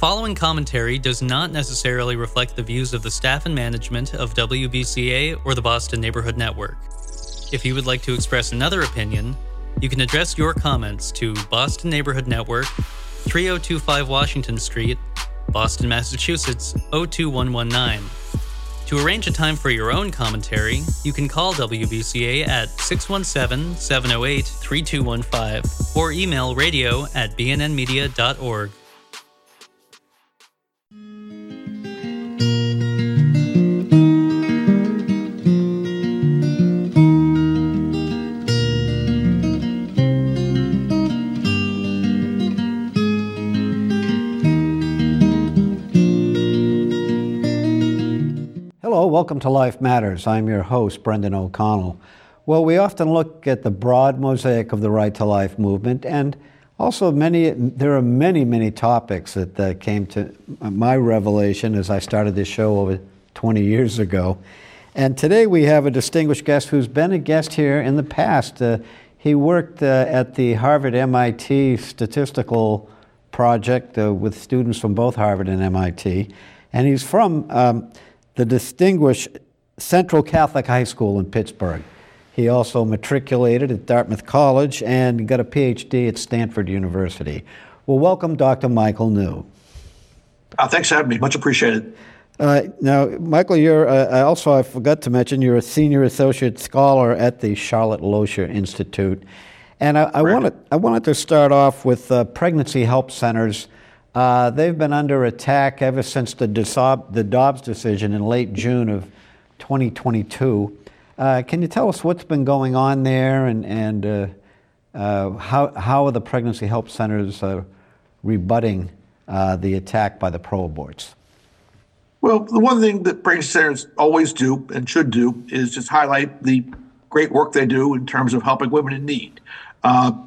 following commentary does not necessarily reflect the views of the staff and management of WBCA or the Boston Neighborhood Network. If you would like to express another opinion, you can address your comments to Boston Neighborhood Network, 3025 Washington Street, Boston, Massachusetts 02119. To arrange a time for your own commentary, you can call WBCA at 617 708 3215 or email radio at bnnmedia.org. welcome to Life Matters. I'm your host, Brendan O'Connell. Well, we often look at the broad mosaic of the Right to Life movement, and also many. There are many, many topics that uh, came to my revelation as I started this show over 20 years ago. And today we have a distinguished guest who's been a guest here in the past. Uh, he worked uh, at the Harvard MIT statistical project uh, with students from both Harvard and MIT, and he's from. Um, the distinguished Central Catholic High School in Pittsburgh. He also matriculated at Dartmouth College and got a PhD at Stanford University. Well, welcome, Dr. Michael New. Uh, thanks for having me. Much appreciated. Uh, now, Michael, you're uh, also, I forgot to mention, you're a senior associate scholar at the Charlotte Lozier Institute. And I, I wanted, I wanted to start off with uh, pregnancy help centers. Uh, they've been under attack ever since the, Desob, the Dobbs decision in late June of 2022. Uh, can you tell us what's been going on there and, and uh, uh how, how are the pregnancy help centers uh, rebutting uh, the attack by the pro aborts? Well, the one thing that pregnancy centers always do and should do is just highlight the great work they do in terms of helping women in need.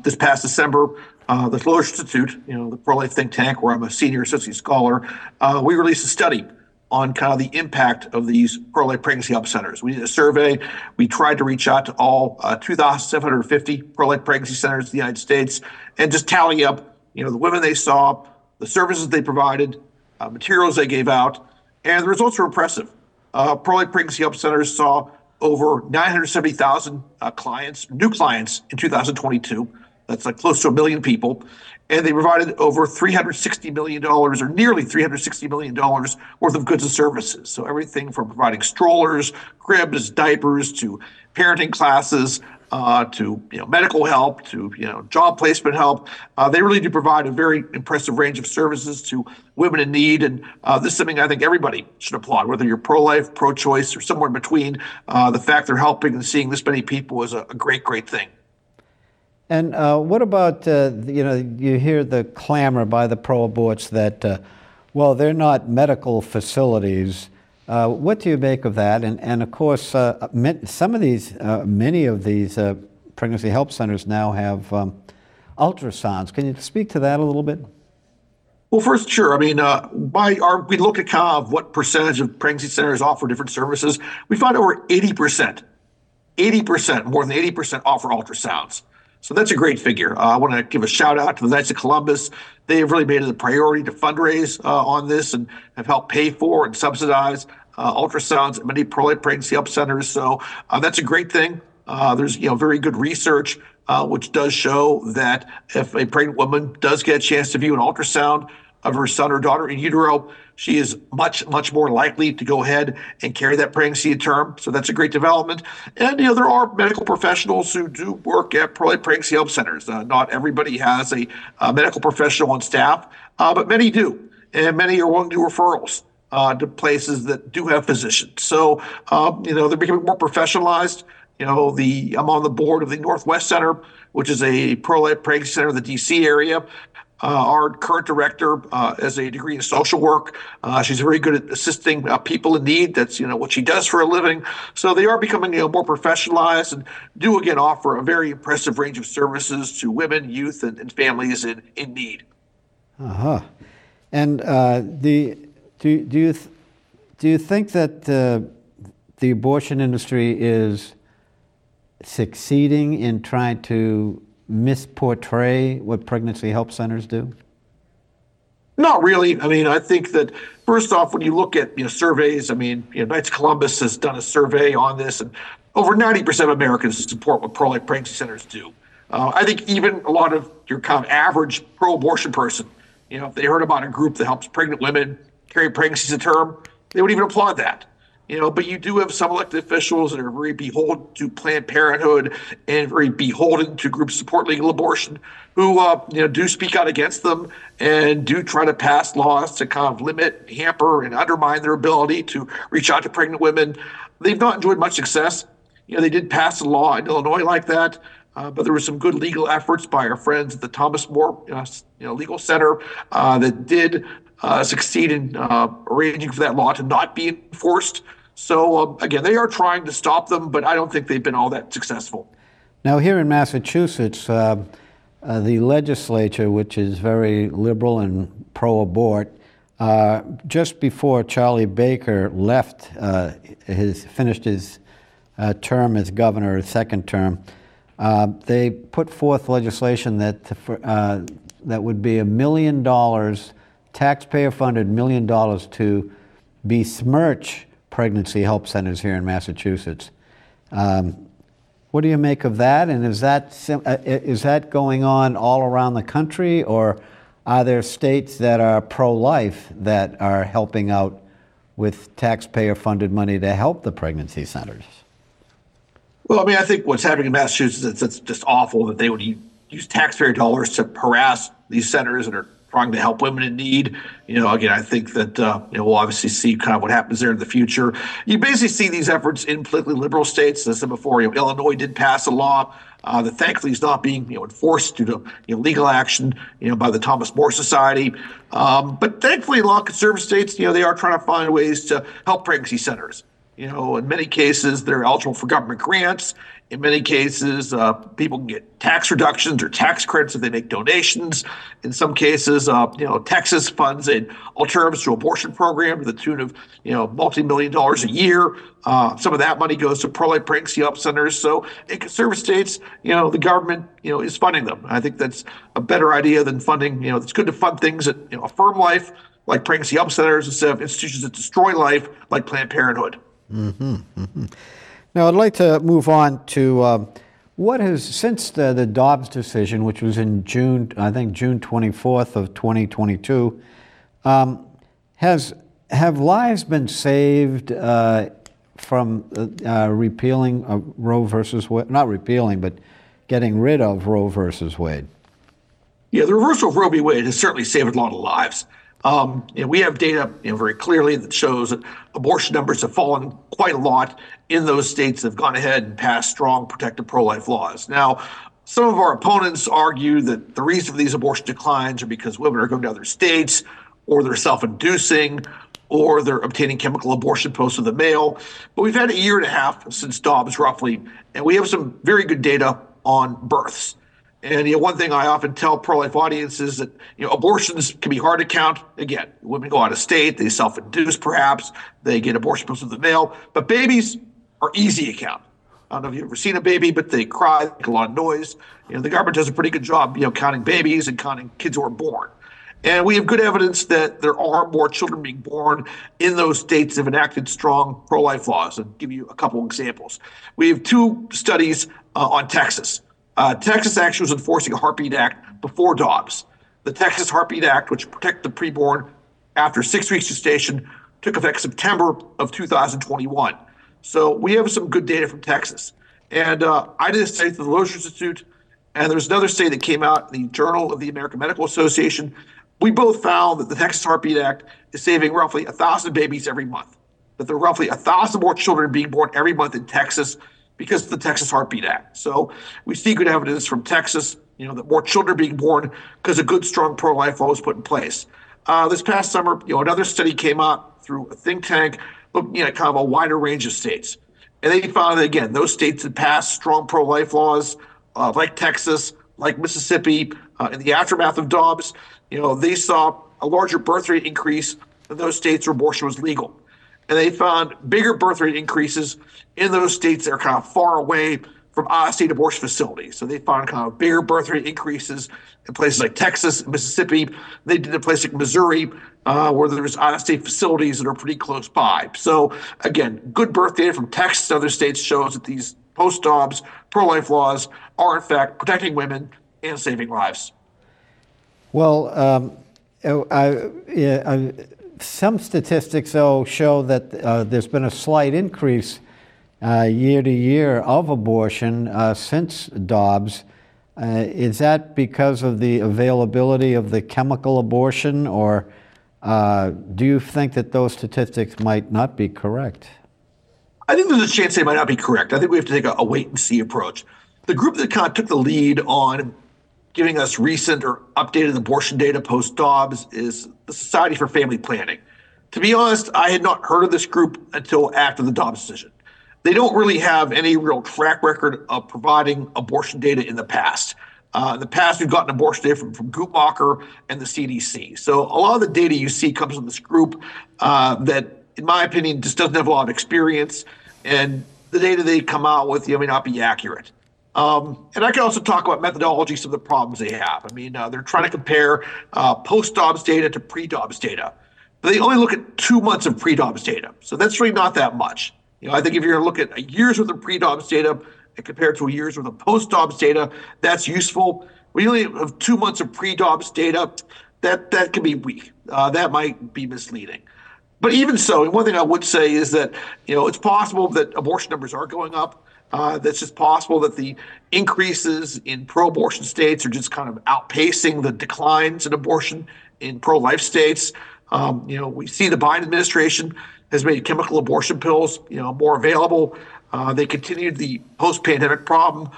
this past December, uh, the Lozier Institute, you know, the pro-life think tank, where I'm a senior associate scholar, uh, we released a study on kind of the impact of these pro-life pregnancy help centers. We did a survey. We tried to reach out to all uh, 2,750 pro-life pregnancy centers in the United States and just tally up, you know, the women they saw, the services they provided, uh, materials they gave out, and the results were impressive. Uh, pro-life pregnancy help centers saw over 970,000 uh, clients, new clients in 2022. That's like close to a million people. And they provided over $360 million, or nearly $360 million worth of goods and services. So everything from providing strollers, cribs, diapers, to parenting classes, uh, to you know medical help, to you know job placement help. Uh, they really do provide a very impressive range of services to women in need, and uh, this is something I think everybody should applaud, whether you're pro-life, pro-choice, or somewhere in between. Uh, the fact they're helping and seeing this many people is a, a great, great thing. And uh, what about, uh, you know, you hear the clamor by the pro aborts that, uh, well, they're not medical facilities. Uh, what do you make of that? And, and of course, uh, some of these, uh, many of these pregnancy help centers now have um, ultrasounds. Can you speak to that a little bit? Well, first, sure. I mean, uh, by our we look at kind of what percentage of pregnancy centers offer different services. We find over eighty percent, eighty percent, more than eighty percent offer ultrasounds. So that's a great figure. Uh, I want to give a shout out to the Knights of Columbus. They have really made it a priority to fundraise uh, on this and have helped pay for and subsidize uh, ultrasounds at many pregnancy help centers. So uh, that's a great thing. Uh, there's you know very good research uh, which does show that if a pregnant woman does get a chance to view an ultrasound of her son or daughter in utero, she is much, much more likely to go ahead and carry that pregnancy term. So that's a great development. And, you know, there are medical professionals who do work at pregnancy help centers. Uh, not everybody has a, a, medical professional on staff, uh, but many do. And many are willing to do referrals. Uh, to places that do have physicians. So, um, you know, they're becoming more professionalized. You know, the I'm on the board of the Northwest Center, which is a pro-life pregnancy center in the D.C. area. Uh, our current director uh, has a degree in social work. Uh, she's very good at assisting uh, people in need. That's you know what she does for a living. So they are becoming you know more professionalized and do again offer a very impressive range of services to women, youth, and, and families in, in need. Uh huh. And uh, the do do you th- do you think that uh, the abortion industry is succeeding in trying to misportray what pregnancy help centers do? Not really. I mean, I think that first off, when you look at you know surveys, I mean, you know, Knights Columbus has done a survey on this, and over 90% of Americans support what pro-life pregnancy centers do. Uh, I think even a lot of your kind of average pro-abortion person, you know, if they heard about a group that helps pregnant women carry pregnancies to term, they would even applaud that. You know, but you do have some elected officials that are very beholden to Planned Parenthood and very beholden to groups support legal abortion, who uh, you know do speak out against them and do try to pass laws to kind of limit, hamper, and undermine their ability to reach out to pregnant women. They've not enjoyed much success. You know, they did pass a law in Illinois like that. Uh, but there were some good legal efforts by our friends at the Thomas More uh, you know, Legal Center uh, that did uh, succeed in uh, arranging for that law to not be enforced. So um, again, they are trying to stop them, but I don't think they've been all that successful. Now, here in Massachusetts, uh, the legislature, which is very liberal and pro-abort, just before Charlie Baker left, his finished his term as governor, his second term. Uh, they put forth legislation that uh, that would be a million dollars, taxpayer-funded million dollars to besmirch pregnancy help centers here in Massachusetts. Um, what do you make of that? And is that uh, is that going on all around the country, or are there states that are pro-life that are helping out with taxpayer-funded money to help the pregnancy centers? Well, I mean, I think what's happening in Massachusetts, it's, it's just awful that they would use taxpayer dollars to harass these centers that are trying to help women in need. You know, again, I think that uh, you know we'll obviously see kind of what happens there in the future. You basically see these efforts in politically liberal states. As I said before, you know, Illinois did pass a law uh, that thankfully is not being you know enforced due to you know legal action you know by the Thomas More Society. Um, but thankfully, a lot of conservative states, you know, they are trying to find ways to help pregnancy centers. You know, in many cases, they're eligible for government grants. In many cases, uh, people can get tax reductions or tax credits if they make donations. In some cases, uh, you know, Texas funds an alternatives to abortion program to the tune of, you know, multi-million dollars a year. Uh, some of that money goes to pro-life pregnancy help centers. So in conservative states, you know, the government, you know, is funding them. I think that's a better idea than funding, you know, it's good to fund things that, you know, affirm life, like pregnancy help centers, instead of institutions that destroy life, like Planned Parenthood. Mm-hmm, mm-hmm. Now, I'd like to move on to uh, what has, since the, the Dobbs decision, which was in June, I think June 24th of 2022, um, has, have lives been saved uh, from uh, uh repealing Roe versus Wade? Not repealing, but getting rid of Roe versus Wade? Yeah, the reversal of Roe v. Wade has certainly saved a lot of lives. Um, we have data you know, very clearly that shows that abortion numbers have fallen quite a lot in those states that have gone ahead and passed strong protective pro-life laws. Now, some of our opponents argue that the reason for these abortion declines are because women are going to other states, or they're self-inducing, or they're obtaining chemical abortion post with the mail. But we've had a year and a half since Dobbs, roughly, and we have some very good data on births. And you know, one thing I often tell pro-life audiences that you know abortions can be hard to count. Again, women go out of state, they self-induce, perhaps they get abortion pills with the mail, but babies are easy to count. I don't know if you've ever seen a baby, but they cry, make a lot of noise. You know, the government does a pretty good job, you know, counting babies and counting kids who are born. And we have good evidence that there are more children being born in those states that have enacted strong pro-life laws. I'll give you a couple examples. We have two studies uh, on Texas. Uh, Texas actually was enforcing a Heartbeat Act before Dobbs. The Texas Heartbeat Act, which protected the preborn after six weeks gestation, took effect September of 2021. So we have some good data from Texas. And uh, I did a study through the Lozier Institute, and there's another study that came out in the Journal of the American Medical Association. We both found that the Texas Heartbeat Act is saving roughly 1,000 babies every month, that there are roughly 1,000 more children being born every month in Texas because of the Texas Heartbeat Act. So we see good evidence from Texas, you know, that more children are being born because a good, strong pro-life law was put in place. Uh, this past summer, you know, another study came out through a think tank looking at kind of a wider range of states. And they found that, again, those states that passed strong pro-life laws, uh, like Texas, like Mississippi, uh, in the aftermath of Dobbs, you know, they saw a larger birth rate increase in those states where abortion was legal and they found bigger birth rate increases in those states that are kind of far away from out-of-state abortion facilities. So they found kind of bigger birth rate increases in places like Texas, Mississippi. They did in places like Missouri, uh, where there's out-of-state facilities that are pretty close by. So again, good birth data from Texas and other states shows that these post-Dobbs pro-life laws are in fact protecting women and saving lives. Well, um, I, yeah, some statistics, though, show that uh, there's been a slight increase uh, year to year of abortion uh, since Dobbs. Uh, is that because of the availability of the chemical abortion, or uh, do you think that those statistics might not be correct? I think there's a chance they might not be correct. I think we have to take a, a wait and see approach. The group that kind of took the lead on giving us recent or updated abortion data post Dobbs is the Society for Family Planning. To be honest, I had not heard of this group until after the Dobbs decision they don't really have any real track record of providing abortion data in the past. Uh, in the past, we've gotten abortion data from, from Guttmacher and the CDC. So a lot of the data you see comes from this group uh, that, in my opinion, just doesn't have a lot of experience, and the data they come out with you know, may not be accurate. Um, and I can also talk about methodology, some of the problems they have. I mean, uh, they're trying to compare uh, post-Dobbs data to pre-Dobbs data, but they only look at two months of pre-Dobbs data. So that's really not that much. You know, I think if you're going to look at a year's worth of pre-Dobbs data and compare it to a year's worth of post-Dobbs data, that's useful. We only have two months of pre-Dobbs data. That that can be weak. Uh, that might be misleading. But even so, one thing I would say is that you know it's possible that abortion numbers are going up. Uh, that's just possible that the increases in pro-abortion states are just kind of outpacing the declines in abortion in pro-life states. Um, you know, we see the Biden administration has made chemical abortion pills, you know, more available. Uh, they continued the post-pandemic problem,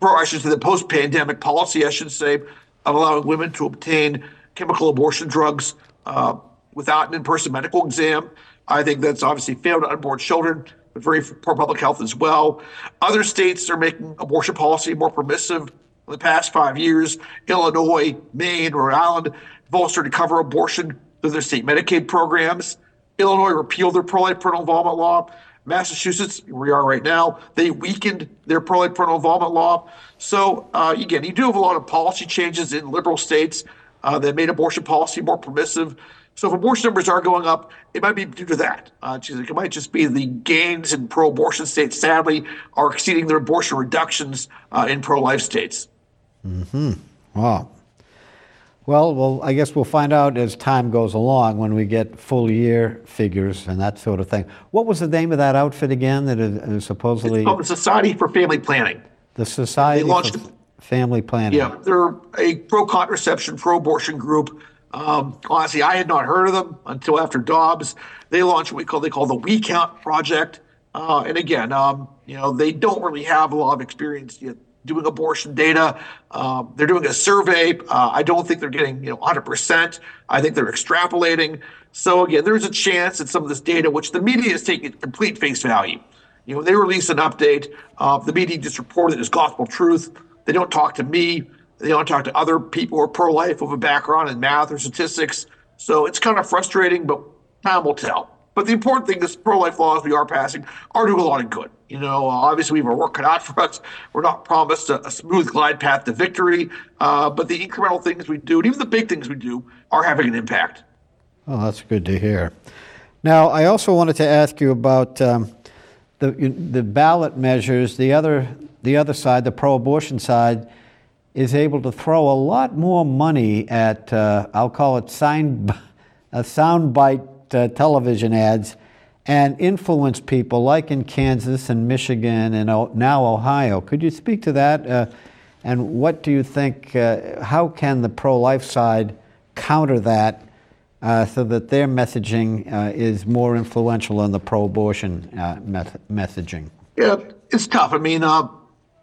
or I should say, the post-pandemic policy, I should say, of allowing women to obtain chemical abortion drugs uh, without an in-person medical exam. I think that's obviously failed unborn children, very poor public health as well. Other states are making abortion policy more permissive in the past five years. Illinois, Maine, Rhode Island all started to cover abortion through their state Medicaid programs. Illinois repealed their pro-life parental involvement law. Massachusetts, where we are right now, they weakened their pro-life parental involvement law. So uh, again, you do have a lot of policy changes in liberal states uh, that made abortion policy more permissive. So if abortion numbers are going up, it might be due to that. Uh, it might just be the gains in pro-abortion states, sadly, are exceeding their abortion reductions uh, in pro-life states. Hmm. Wow. Well, well, I guess we'll find out as time goes along when we get full year figures and that sort of thing. What was the name of that outfit again? That is supposedly it's called the Society for Family Planning. The Society they launched, for Family Planning. Yeah, they're a pro-contraception, pro-abortion group. Um, honestly, I had not heard of them until after Dobbs. They launched what we call they call the We Count Project. Uh, and again, um, you know, they don't really have a lot of experience yet doing abortion data. Um, they're doing a survey. Uh, I don't think they're getting you know 100%. I think they're extrapolating. So again, there's a chance that some of this data, which the media is taking complete face value, you know, they release an update. Uh, the media just reported it as gospel truth. They don't talk to me. They don't talk to other people who are pro-life with a background in math or statistics. So it's kind of frustrating, but time will tell. But the important thing is pro-life laws we are passing are doing a lot of good. You know, uh, obviously we have our work cut out for us. We're not promised a, a smooth glide path to victory, uh, but the incremental things we do, and even the big things we do, are having an impact. Oh, that's good to hear. Now, I also wanted to ask you about um, the the ballot measures. The other the other side, the pro-abortion side, is able to throw a lot more money at uh, I'll call it sign, a soundbite uh, television ads and influence people like in Kansas and Michigan and now Ohio. Could you speak to that? Uh, and what do you think, uh, how can the pro life side counter that uh, so that their messaging uh, is more influential than the pro abortion uh, messaging? Yeah, it's tough. I mean, uh,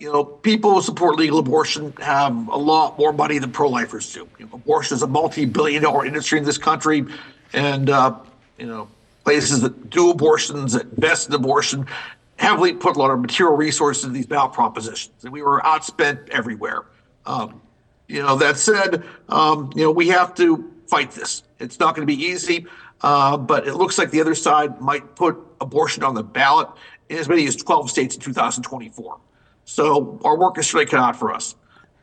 you know, people who support legal abortion have a lot more money than pro lifers do. You know, abortion is a multi billion dollar industry in this country. And, you know, places that do abortions, that invest in abortion, heavily put a lot of material resources into these ballot propositions, and we were outspent everywhere. Um, you know, that said, um, you know, we have to fight this. It's not going to be easy, uh, but it looks like the other side might put abortion on the ballot in as many as 12 states in 2024. So our work is really cut out for us.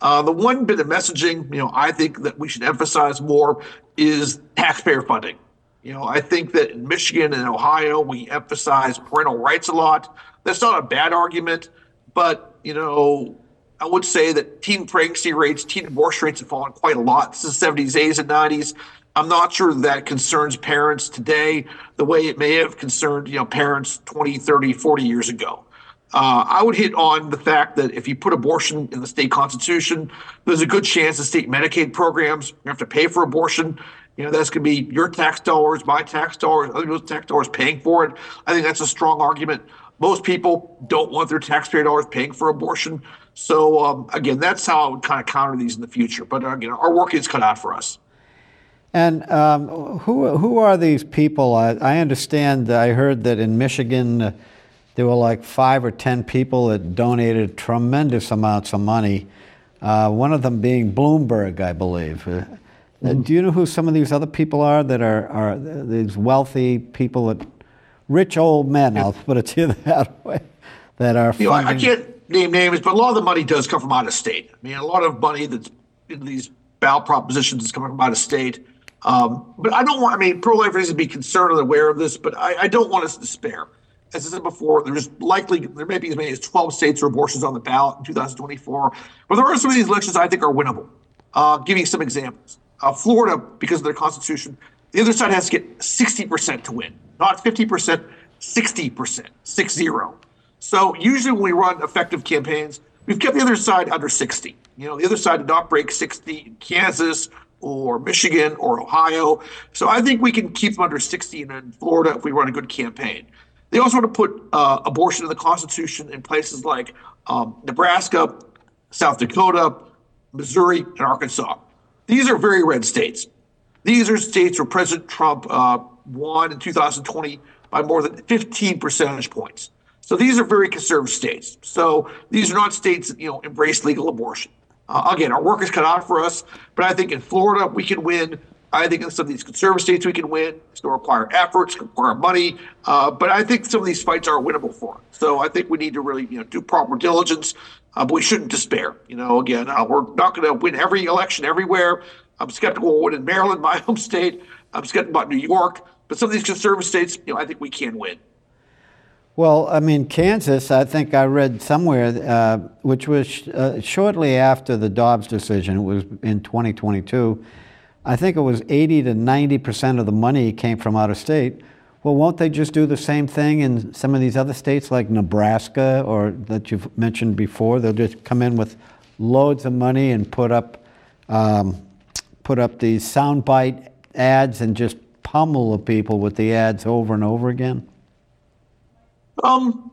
Uh, the one bit of messaging, you know, I think that we should emphasize more is taxpayer funding. You know, I think that in Michigan and Ohio, we emphasize parental rights a lot. That's not a bad argument, but, you know, I would say that teen pregnancy rates, teen abortion rates have fallen quite a lot since the 70s, 80s, and 90s. I'm not sure that concerns parents today the way it may have concerned, you know, parents 20, 30, 40 years ago. Uh, I would hit on the fact that if you put abortion in the state constitution, there's a good chance the state Medicaid programs have to pay for abortion. You know, that's going to be your tax dollars, my tax dollars, other people's tax dollars paying for it. I think that's a strong argument. Most people don't want their taxpayer dollars paying for abortion. So, um, again, that's how I would kind of counter these in the future. But again, our work is cut out for us. And um, who, who are these people? I, I, understand, I heard that in Michigan, uh, there were like five or ten people that donated tremendous amounts of money, uh, one of them being Bloomberg, I believe. Uh, mm-hmm. Do you know who some of these other people are that are, are these wealthy people, that, rich old men, I'll put it to you that way, that are you know, I, can't name names, but a lot of the money does come from out of state. I mean, a lot of money that's in these ballot propositions is coming from out of state. Um, but I don't want, I mean, pro lifers to be concerned and aware of this, but I, I don't want us to despair. As I said before, there's likely, there may be as many as 12 states where abortions on the ballot in 2024. But there are some of these elections I think are winnable. Uh, you some examples. Uh, Florida, because of their constitution, the other side has to get 60% to win, not 50%, 60%, 60-0. So usually when we run effective campaigns, we've kept the other side under 60. You know, the other side did not break 60 in Kansas or Michigan or Ohio. So I think we can keep them under 60 in Florida if we run a good campaign. They also want to put uh, abortion in the Constitution in places like um, Nebraska, South Dakota, Missouri, and Arkansas. These are very red states. These are states where President Trump uh, won in 2020 by more than 15 percentage points. So these are very conservative states. So these are not states that you know embrace legal abortion. Uh, again, our work is cut out for us, but I think in Florida we can win. I think in some of these conservative states we can win. It's going to require efforts, require money, uh, but I think some of these fights are winnable for us. So I think we need to really you know do proper diligence, uh, but we shouldn't despair. You know, again, uh, we're not going to win every election everywhere. I'm skeptical we'll win in Maryland, my home state. I'm skeptical about New York, but some of these conservative states, you know, I think we can win. Well, I mean, Kansas, I think I read somewhere, uh, which was uh, shortly after the Dobbs decision, it was in 2022, I think it was 80 to 90% of the money came from out of state. Well, won't they just do the same thing in some of these other states like Nebraska or that you've mentioned before? They'll just come in with loads of money and put up, um, put up these soundbite ads and just pummel the people with the ads over and over again? Um,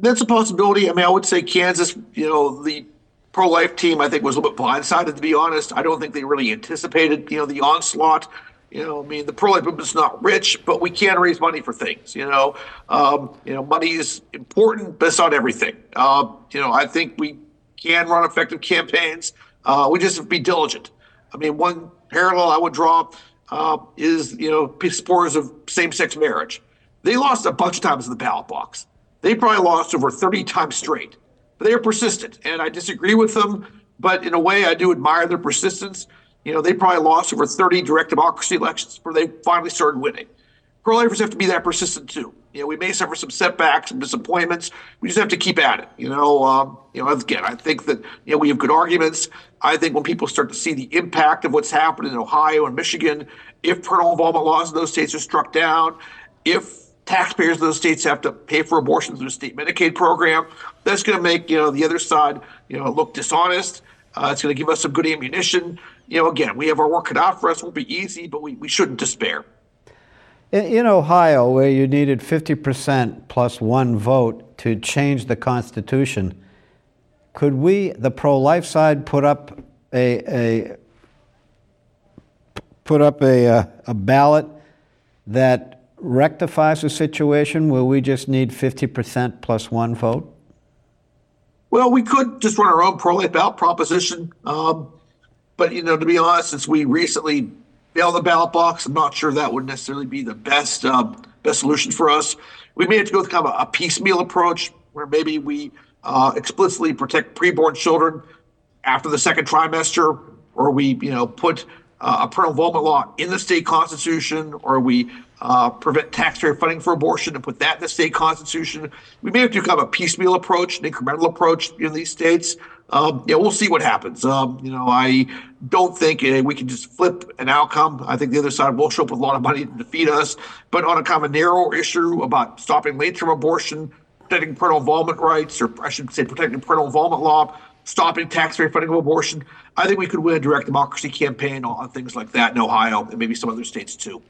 that's a possibility. I mean, I would say Kansas, you know, the pro life team, I think, was a little bit blindsided, to be honest. I don't think they really anticipated, you know, the onslaught. You know, I mean, the pro life movement's not rich, but we can raise money for things. You know, um, you know, money is important, but it's not everything. Uh, you know, I think we can run effective campaigns. Uh, we just have to be diligent. I mean, one parallel I would draw uh, is, you know, supporters of same-sex marriage. They lost a bunch of times in the ballot box. They probably lost over 30 times straight. They are persistent, and I disagree with them. But in a way, I do admire their persistence. You know, they probably lost over 30 direct democracy elections before they finally started winning. Pro-lifers have to be that persistent too. You know, we may suffer some setbacks and disappointments. We just have to keep at it. You know, um, you know. Again, I think that you know we have good arguments. I think when people start to see the impact of what's happened in Ohio and Michigan, if parental involvement laws in those states are struck down, if taxpayers in those states have to pay for abortions through the state Medicaid program. That's going to make you know the other side you know look dishonest. Uh, it's going to give us some good ammunition. You know, again, we have our work cut out for us. It won't be easy, but we, we shouldn't despair. In Ohio, where you needed 50% plus one vote to change the Constitution, could we, the pro-life side, put up a, a put up a, a, a ballot that rectifies the situation where we just need 50% plus one vote? Well, we could just run our own pro-life ballot proposition. Um, but, you know, to be honest, since we recently bailed the ballot box, I'm not sure that would necessarily be the best uh, best solution for us. We may have to go with kind of a, a piecemeal approach where maybe we uh, explicitly protect preborn children after the second trimester, or we, you know, put uh, a parental involvement law in the state constitution, or we uh, prevent taxpayer funding for abortion and put that in the state constitution. We may have to kind of a piecemeal approach, an incremental approach in these states. Um, yeah, we'll see what happens. Um, you know, I don't think uh, we can just flip an outcome. I think the other side will show up with a lot of money to defeat us. But on a kind of a narrow issue about stopping late-term abortion, protecting parental involvement rights, or I should say protecting parental involvement law, stopping taxpayer funding of abortion, I think we could win a direct democracy campaign on things like that in Ohio and maybe some other states too.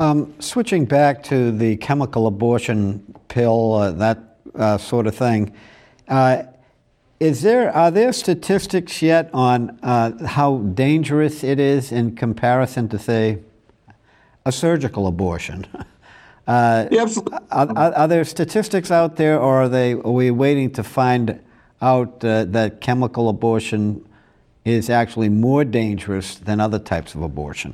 Um, switching back to the chemical abortion pill, uh, that uh, sort of thing, uh, is there are there statistics yet on uh, how dangerous it is in comparison to, say, a surgical abortion? Uh, yeah, absolutely. Are, are, are, there statistics out there, or are they? Are we waiting to find out uh, that chemical abortion is actually more dangerous than other types of abortion?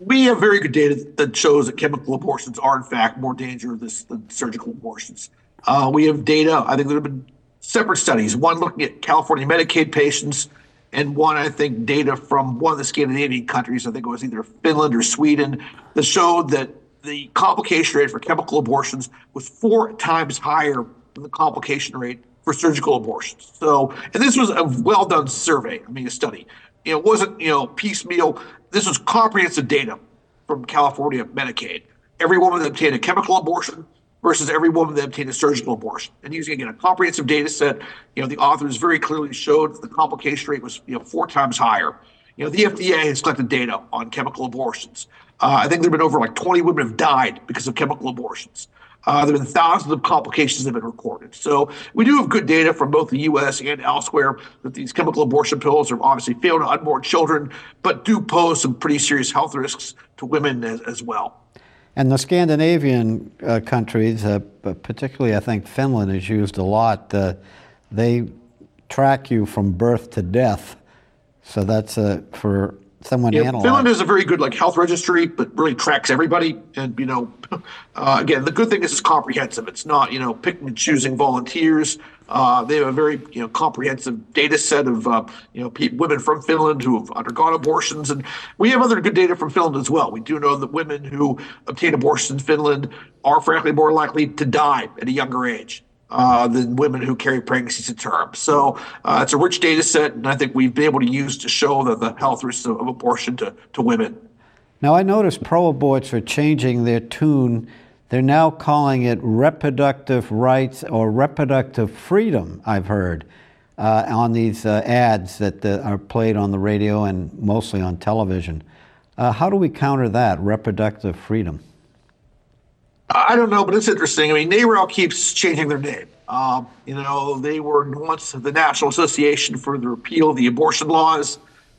We have very good data that shows that chemical abortions are, in fact, more dangerous than surgical abortions. Uh, we have data, I think there have been separate studies, one looking at California Medicaid patients, and one, I think, data from one of the Scandinavian countries, I think it was either Finland or Sweden, that showed that the complication rate for chemical abortions was four times higher than the complication rate for surgical abortions. So, and this was a well done survey, I mean, a study. It wasn't, you know, piecemeal this was comprehensive data from California Medicaid. Every woman that obtained a chemical abortion versus every woman that obtained a surgical abortion. And using again a comprehensive data set, you know, the authors very clearly showed that the complication rate was you know four times higher. You know, the FDA has collected data on chemical abortions. Uh, I think there have been over like 20 women have died because of chemical abortions. Uh, there have been thousands of complications that have been recorded. So we do have good data from both the U.S. and elsewhere that these chemical abortion pills are obviously fatal to unborn children, but do pose some pretty serious health risks to women as, as well. And the Scandinavian uh, countries, uh, particularly I think Finland is used a lot, uh, they track you from birth to death. So that's uh, for someone yeah, Finland is a very good like health registry, but really tracks everybody. And you know, uh, again, the good thing is it's comprehensive. It's not you know picking and choosing volunteers. Uh, they have a very you know comprehensive data set of uh, you know pe- women from Finland who have undergone abortions, and we have other good data from Finland as well. We do know that women who obtain abortions in Finland are frankly more likely to die at a younger age uh, than women who carry pregnancies to term. So uh, it's a rich data set, and I think we've been able to use to show that the health risks of, abortion to, to women. Now, I noticed pro aborts are changing their tune. They're now calling it reproductive rights or reproductive freedom, I've heard, uh, on these uh, ads that uh, are played on the radio and mostly on television. How do we counter that, reproductive freedom? I don't know, but it's interesting. I mean, NARAL keeps changing their name. Um, you know, they were once the National Association for the Repeal of the Abortion Laws.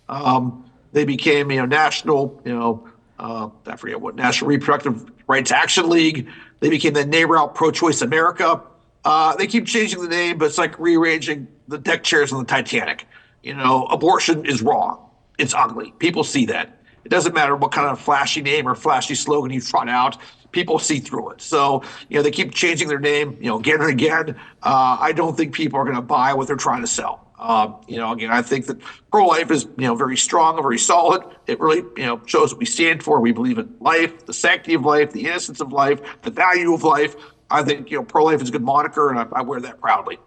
Um, they became, you know, National, you know, uh, I forget what National Reproductive Rights Action League. They became the NARAL Pro Choice America. Uh, they keep changing the name, but it's like rearranging the deck chairs on the Titanic. You know, abortion is wrong. It's ugly. People see that. It doesn't matter what kind of flashy name or flashy slogan you trot out people see through it. So, you know, they keep changing their name, you know, again and again. Uh, I don't think people are going to buy what they're trying to sell. Uh, you know, again, I think that pro-life is, you know, very strong, very solid. It really, you know, shows what we stand for. We believe in life, the sanctity of life, the innocence of life, the value of life. I think, you know, pro-life is a good moniker, and I, I wear that proudly.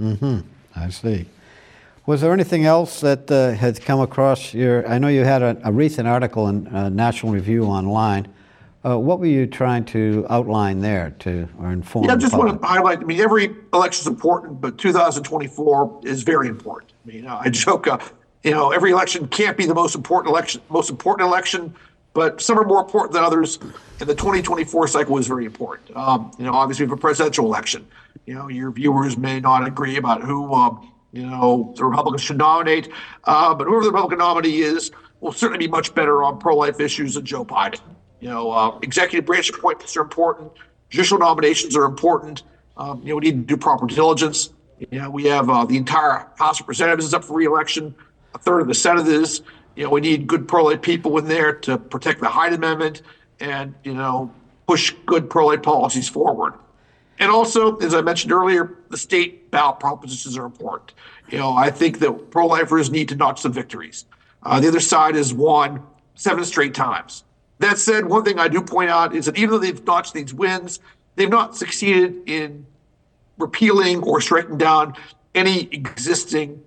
Mm-hmm. I see. Was there anything else that uh, has come across your? I know you had a, a recent article in uh, National Review Online uh, what were you trying to outline there to or inform? Yeah, I just want to highlight. I mean, every election is important, but 2024 is very important. I mean, I joke, uh, you know, every election can't be the most important election, most important election, but some are more important than others. And the 2024 cycle is very important. Um, you know, obviously, we have a presidential election. You know, your viewers may not agree about who, um, you know, the Republicans should nominate, uh, but whoever the Republican nominee is will certainly be much better on pro-life issues than Joe Biden. You know, uh, executive branch appointments are important. Judicial nominations are important. Um, you know, we need to do proper diligence. You know, we have uh, the entire House of Representatives is up for reelection. A third of the Senate is. You know, we need good pro-life people in there to protect the Hyde Amendment and you know push good pro-life policies forward. And also, as I mentioned earlier, the state ballot propositions are important. You know, I think that pro-lifers need to notch some victories. Uh, the other side has won seven straight times. That said, one thing I do point out is that even though they've notched these wins, they've not succeeded in repealing or striking down any existing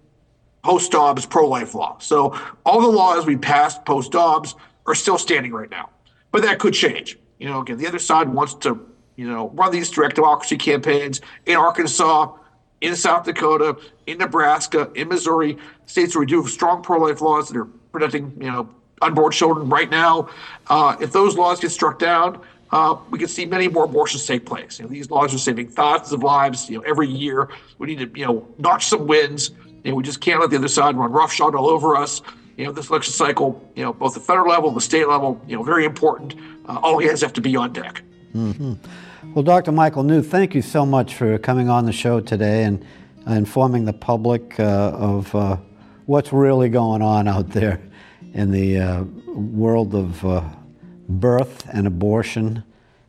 post Dobbs pro life law. So all the laws we passed post Dobbs are still standing right now. But that could change. You know, again, the other side wants to, you know, run these direct democracy campaigns in Arkansas, in South Dakota, in Nebraska, in Missouri, states where we do have strong pro life laws that are protecting, you know, unborn children right now. Uh, if those laws get struck down, uh, we could see many more abortions take place. You know, these laws are saving thousands of lives, you know, every year. We need to, you know, notch some wins. You know, we just can't let the other side run roughshod all over us. You know, this election cycle, you know, both the federal level, and the state level, you know, very important. Uh, all hands have to be on deck. Mm-hmm. Well, Dr. Michael New, thank you so much for coming on the show today and informing the public uh, of uh, what's really going on out there in the uh, world of uh, birth and abortion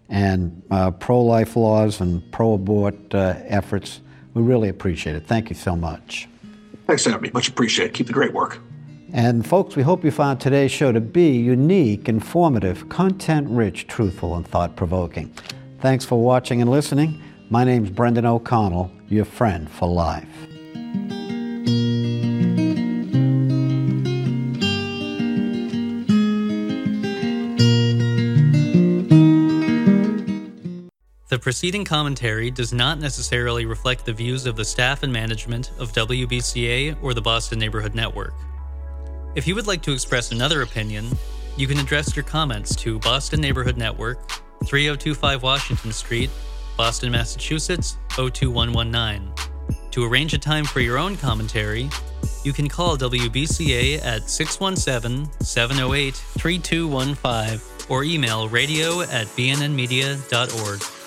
and uh, pro life laws and pro abort uh, efforts. We really appreciate it. Thank you so much. Thanks, Abby. Much appreciated. Keep the great work. And folks, we hope you found today's show to be unique, informative, content rich, truthful, and thought provoking. Thanks for watching and listening. My name's Brendan O'Connell, your friend for life. Preceding commentary does not necessarily reflect the views of the staff and management of WBCA or the Boston Neighborhood Network. If you would like to express another opinion, you can address your comments to Boston Neighborhood Network, 3025 Washington Street, Boston, Massachusetts 02119. To arrange a time for your own commentary, you can call WBCA at 617 708 3215 or email radio at bnnmedia.org.